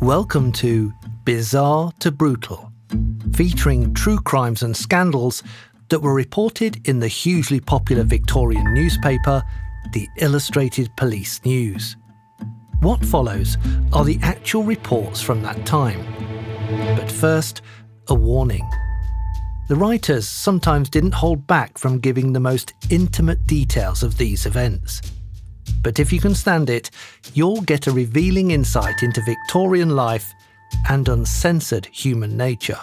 Welcome to Bizarre to Brutal, featuring true crimes and scandals that were reported in the hugely popular Victorian newspaper, the Illustrated Police News. What follows are the actual reports from that time. But first, a warning. The writers sometimes didn't hold back from giving the most intimate details of these events. But if you can stand it, you'll get a revealing insight into Victorian life and uncensored human nature.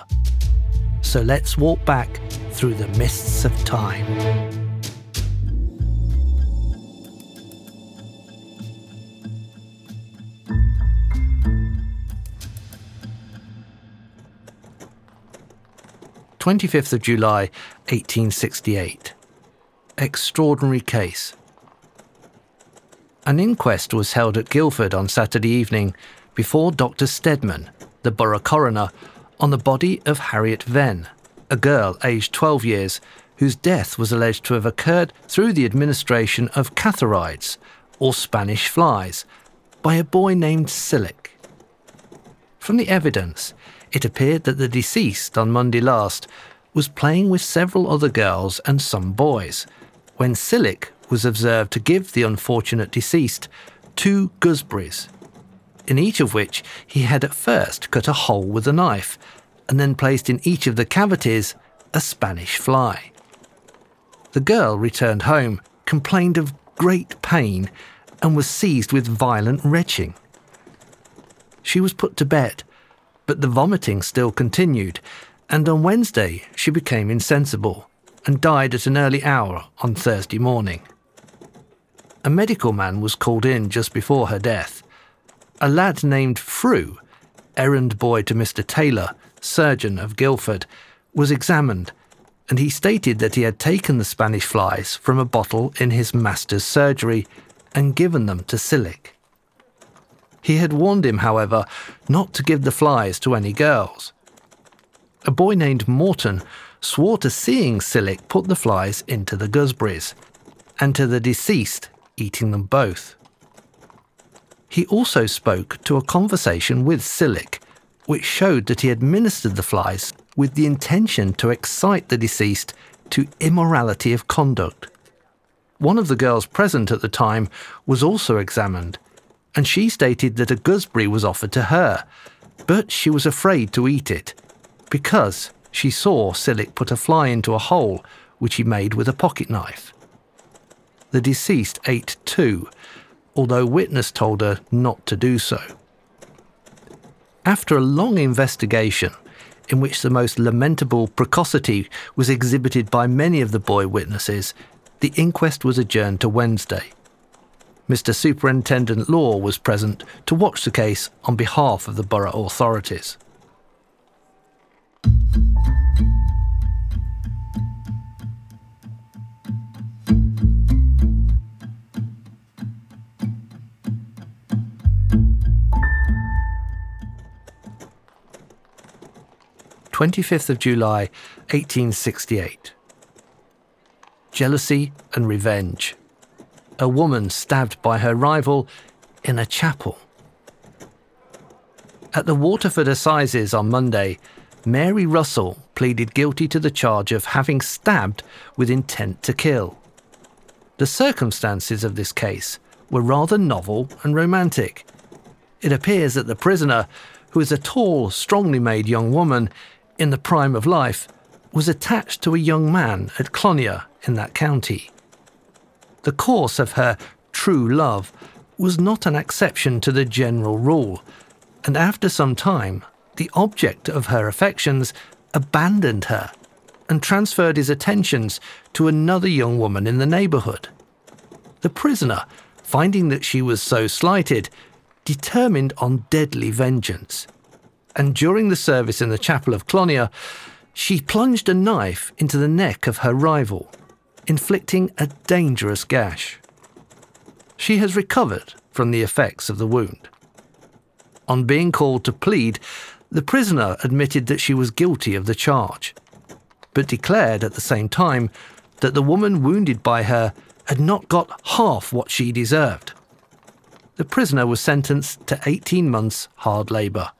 So let's walk back through the mists of time. Twenty fifth of July, eighteen sixty eight. Extraordinary case. An inquest was held at Guildford on Saturday evening before Dr. Stedman, the borough coroner, on the body of Harriet Venn, a girl aged 12 years whose death was alleged to have occurred through the administration of cantharides, or Spanish flies, by a boy named Sillick. From the evidence, it appeared that the deceased on Monday last was playing with several other girls and some boys when Sillick was observed to give the unfortunate deceased two gooseberries, in each of which he had at first cut a hole with a knife and then placed in each of the cavities a Spanish fly. The girl returned home, complained of great pain, and was seized with violent retching. She was put to bed, but the vomiting still continued, and on Wednesday she became insensible and died at an early hour on Thursday morning a medical man was called in just before her death. A lad named Frew, errand boy to Mr. Taylor, surgeon of Guildford, was examined, and he stated that he had taken the Spanish flies from a bottle in his master's surgery and given them to Sillick. He had warned him, however, not to give the flies to any girls. A boy named Morton swore to seeing Sillick put the flies into the gooseberries, and to the deceased eating them both. He also spoke to a conversation with Sillick, which showed that he administered the flies with the intention to excite the deceased to immorality of conduct. One of the girls present at the time was also examined, and she stated that a gooseberry was offered to her, but she was afraid to eat it because she saw Sillick put a fly into a hole which he made with a pocket knife the deceased ate two, although witness told her not to do so. After a long investigation, in which the most lamentable precocity was exhibited by many of the boy witnesses, the inquest was adjourned to Wednesday. Mr. Superintendent Law was present to watch the case on behalf of the borough authorities. 25th of July, 1868. Jealousy and revenge. A woman stabbed by her rival in a chapel. At the Waterford Assizes on Monday, Mary Russell pleaded guilty to the charge of having stabbed with intent to kill. The circumstances of this case were rather novel and romantic. It appears that the prisoner, who is a tall, strongly made young woman, in the prime of life, was attached to a young man at Clonea in that county. The course of her true love was not an exception to the general rule, and after some time, the object of her affections abandoned her and transferred his attentions to another young woman in the neighbourhood. The prisoner, finding that she was so slighted, determined on deadly vengeance and during the service in the chapel of Clonea, she plunged a knife into the neck of her rival, inflicting a dangerous gash. She has recovered from the effects of the wound. On being called to plead, the prisoner admitted that she was guilty of the charge, but declared at the same time that the woman wounded by her had not got half what she deserved. the prisoner was sentenced to 18 months hard labour.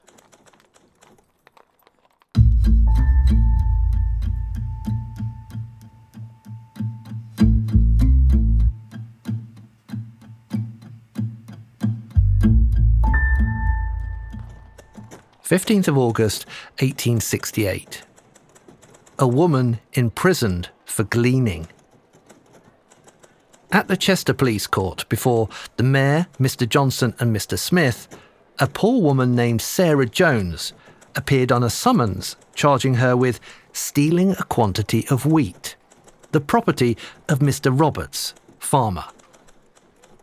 15th of August 1868. A woman imprisoned for gleaning. At the Chester Police Court, before the Mayor, Mr. Johnson, and Mr. Smith, a poor woman named Sarah Jones appeared on a summons charging her with stealing a quantity of wheat, the property of Mr. Roberts, farmer.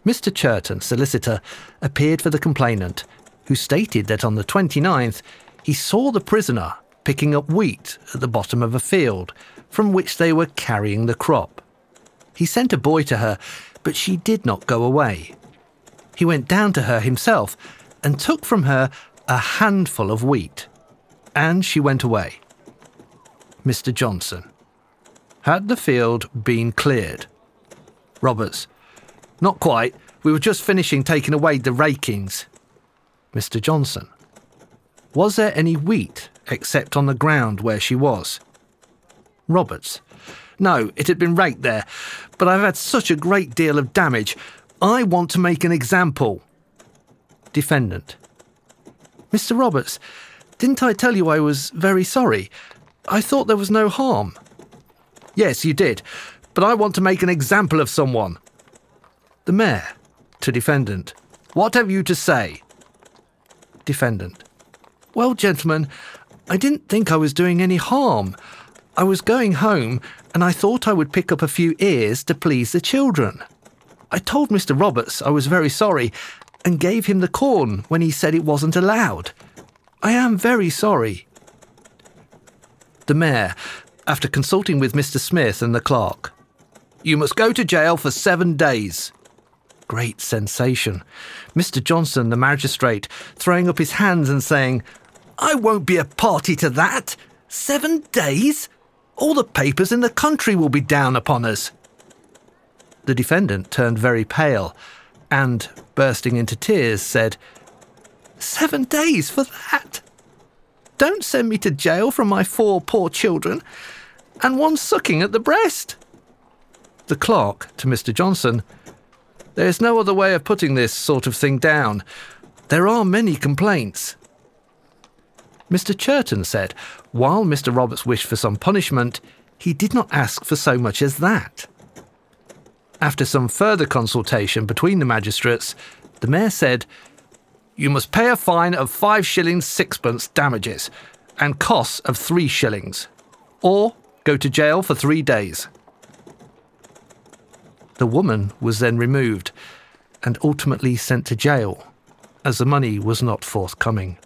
Mr. Churton, solicitor, appeared for the complainant who stated that on the 29th he saw the prisoner picking up wheat at the bottom of a field from which they were carrying the crop. He sent a boy to her, but she did not go away. He went down to her himself and took from her a handful of wheat, and she went away. Mr. Johnson. Had the field been cleared? Roberts. Not quite. We were just finishing taking away the rakings. Mr. Johnson. Was there any wheat except on the ground where she was? Roberts. No, it had been raked there, but I've had such a great deal of damage. I want to make an example. Defendant. Mr. Roberts, didn't I tell you I was very sorry? I thought there was no harm. Yes, you did, but I want to make an example of someone. The Mayor. To defendant. What have you to say? Defendant. Well, gentlemen, I didn't think I was doing any harm. I was going home and I thought I would pick up a few ears to please the children. I told Mr. Roberts I was very sorry and gave him the corn when he said it wasn't allowed. I am very sorry. The Mayor, after consulting with Mr. Smith and the clerk, You must go to jail for seven days great sensation. Mr. Johnson, the magistrate, throwing up his hands and saying, I won't be a party to that. Seven days? All the papers in the country will be down upon us. The defendant turned very pale and, bursting into tears, said, Seven days for that? Don't send me to jail from my four poor children, and one sucking at the breast. The clerk, to Mr. Johnson, there's no other way of putting this sort of thing down. There are many complaints. Mr. Churton said, while Mr. Roberts wished for some punishment, he did not ask for so much as that. After some further consultation between the magistrates, the mayor said, You must pay a fine of five shillings sixpence damages and costs of three shillings, or go to jail for three days. The woman was then removed and ultimately sent to jail, as the money was not forthcoming.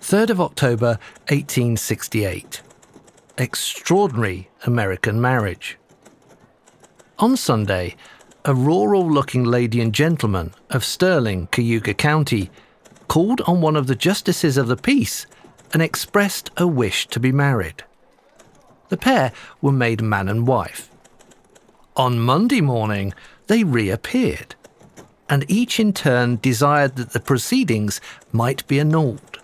3rd of October 1868 extraordinary American marriage. On Sunday, a rural looking lady and gentleman of Sterling, Cayuga County, called on one of the justices of the peace and expressed a wish to be married. The pair were made man and wife. On Monday morning, they reappeared, and each in turn desired that the proceedings might be annulled.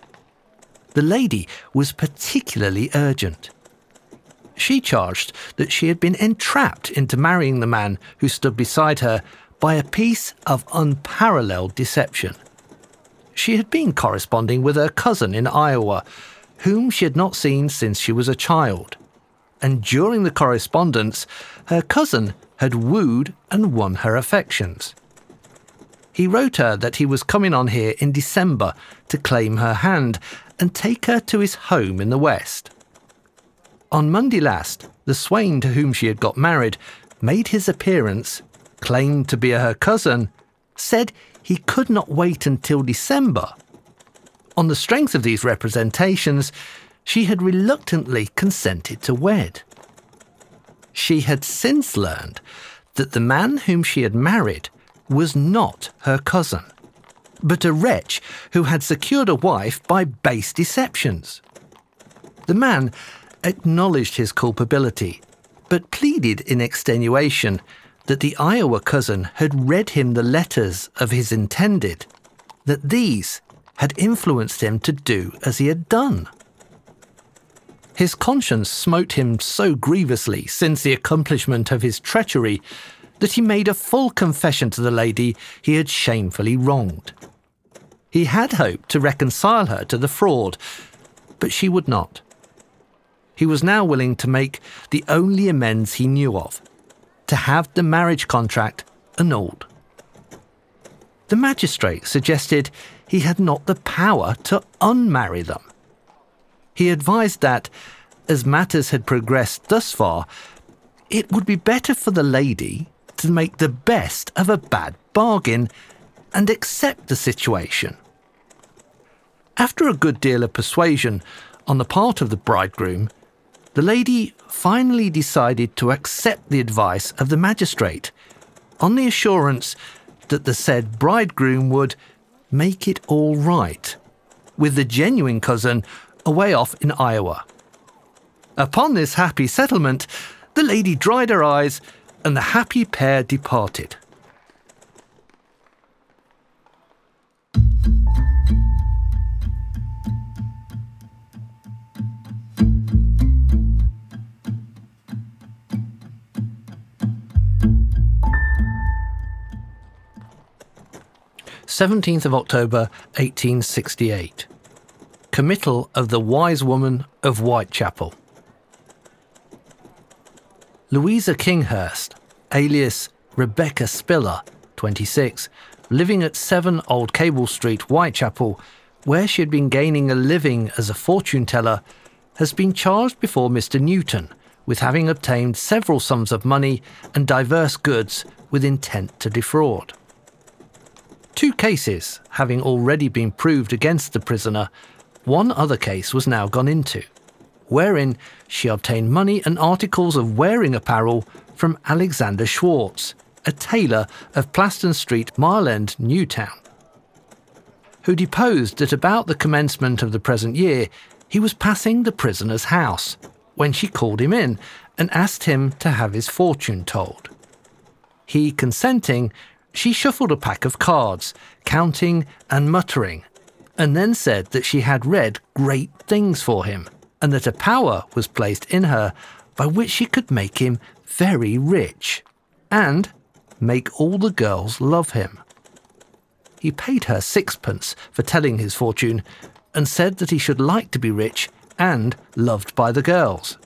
The lady was particularly urgent. She charged that she had been entrapped into marrying the man who stood beside her by a piece of unparalleled deception. She had been corresponding with her cousin in Iowa, whom she had not seen since she was a child. And during the correspondence, her cousin had wooed and won her affections. He wrote her that he was coming on here in December to claim her hand and take her to his home in the West. On Monday last, the swain to whom she had got married made his appearance, claimed to be her cousin, said he could not wait until December. On the strength of these representations, she had reluctantly consented to wed. She had since learned that the man whom she had married was not her cousin, but a wretch who had secured a wife by base deceptions. The man acknowledged his culpability, but pleaded in extenuation that the Iowa cousin had read him the letters of his intended, that these had influenced him to do as he had done. His conscience smote him so grievously since the accomplishment of his treachery that he made a full confession to the lady he had shamefully wronged. He had hoped to reconcile her to the fraud, but she would not. He was now willing to make the only amends he knew of to have the marriage contract annulled. The magistrate suggested he had not the power to unmarry them. He advised that, as matters had progressed thus far, it would be better for the lady to make the best of a bad bargain and accept the situation. After a good deal of persuasion on the part of the bridegroom, the lady finally decided to accept the advice of the magistrate on the assurance that the said bridegroom would make it all right with the genuine cousin away off in Iowa. Upon this happy settlement, the lady dried her eyes and the happy pair departed. 17th of October 1868. Committal of the Wise Woman of Whitechapel. Louisa Kinghurst, alias Rebecca Spiller, 26, living at 7 Old Cable Street, Whitechapel, where she had been gaining a living as a fortune teller, has been charged before Mr. Newton with having obtained several sums of money and diverse goods with intent to defraud. Two cases having already been proved against the prisoner, one other case was now gone into, wherein she obtained money and articles of wearing apparel from Alexander Schwartz, a tailor of Plaston Street, Mile End, Newtown, who deposed that about the commencement of the present year he was passing the prisoner's house when she called him in and asked him to have his fortune told. He consenting, she shuffled a pack of cards, counting and muttering, and then said that she had read great things for him, and that a power was placed in her by which she could make him very rich, and make all the girls love him. He paid her sixpence for telling his fortune, and said that he should like to be rich and loved by the girls.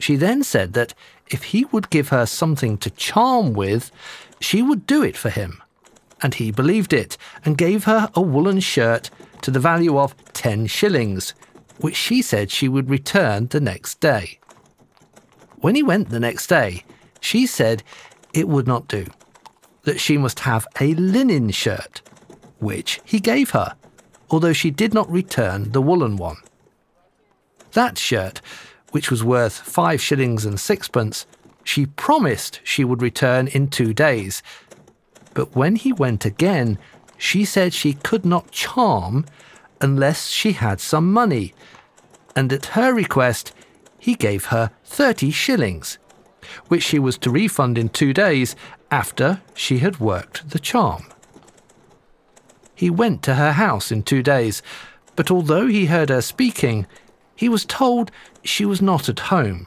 She then said that if he would give her something to charm with, she would do it for him. And he believed it and gave her a woolen shirt to the value of 10 shillings, which she said she would return the next day. When he went the next day, she said it would not do, that she must have a linen shirt, which he gave her, although she did not return the woolen one. That shirt, which was worth five shillings and sixpence, she promised she would return in two days. But when he went again, she said she could not charm unless she had some money, and at her request, he gave her 30 shillings, which she was to refund in two days after she had worked the charm. He went to her house in two days, but although he heard her speaking, he was told she was not at home.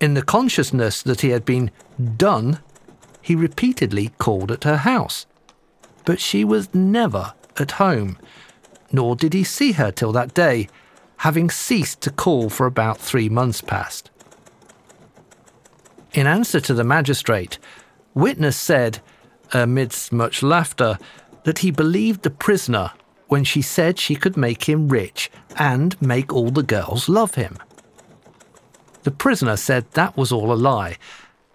In the consciousness that he had been done, he repeatedly called at her house. But she was never at home, nor did he see her till that day, having ceased to call for about three months past. In answer to the magistrate, witness said, amidst much laughter, that he believed the prisoner when she said she could make him rich and make all the girls love him. The prisoner said that was all a lie,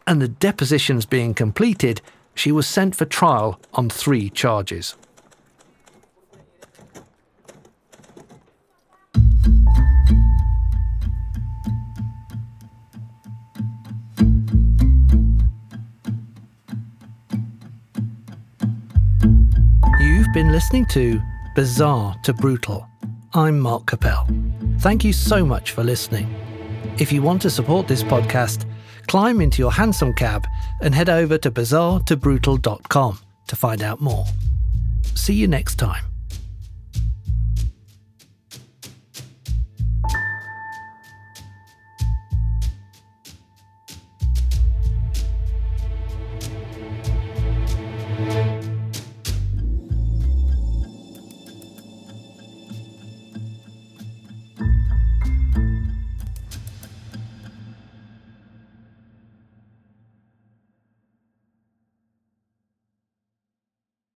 and the depositions being completed, she was sent for trial on three charges. been listening to Bizarre to Brutal. I'm Mark Capel. Thank you so much for listening. If you want to support this podcast, climb into your hansom cab and head over to bizarretobrutal.com to find out more. See you next time.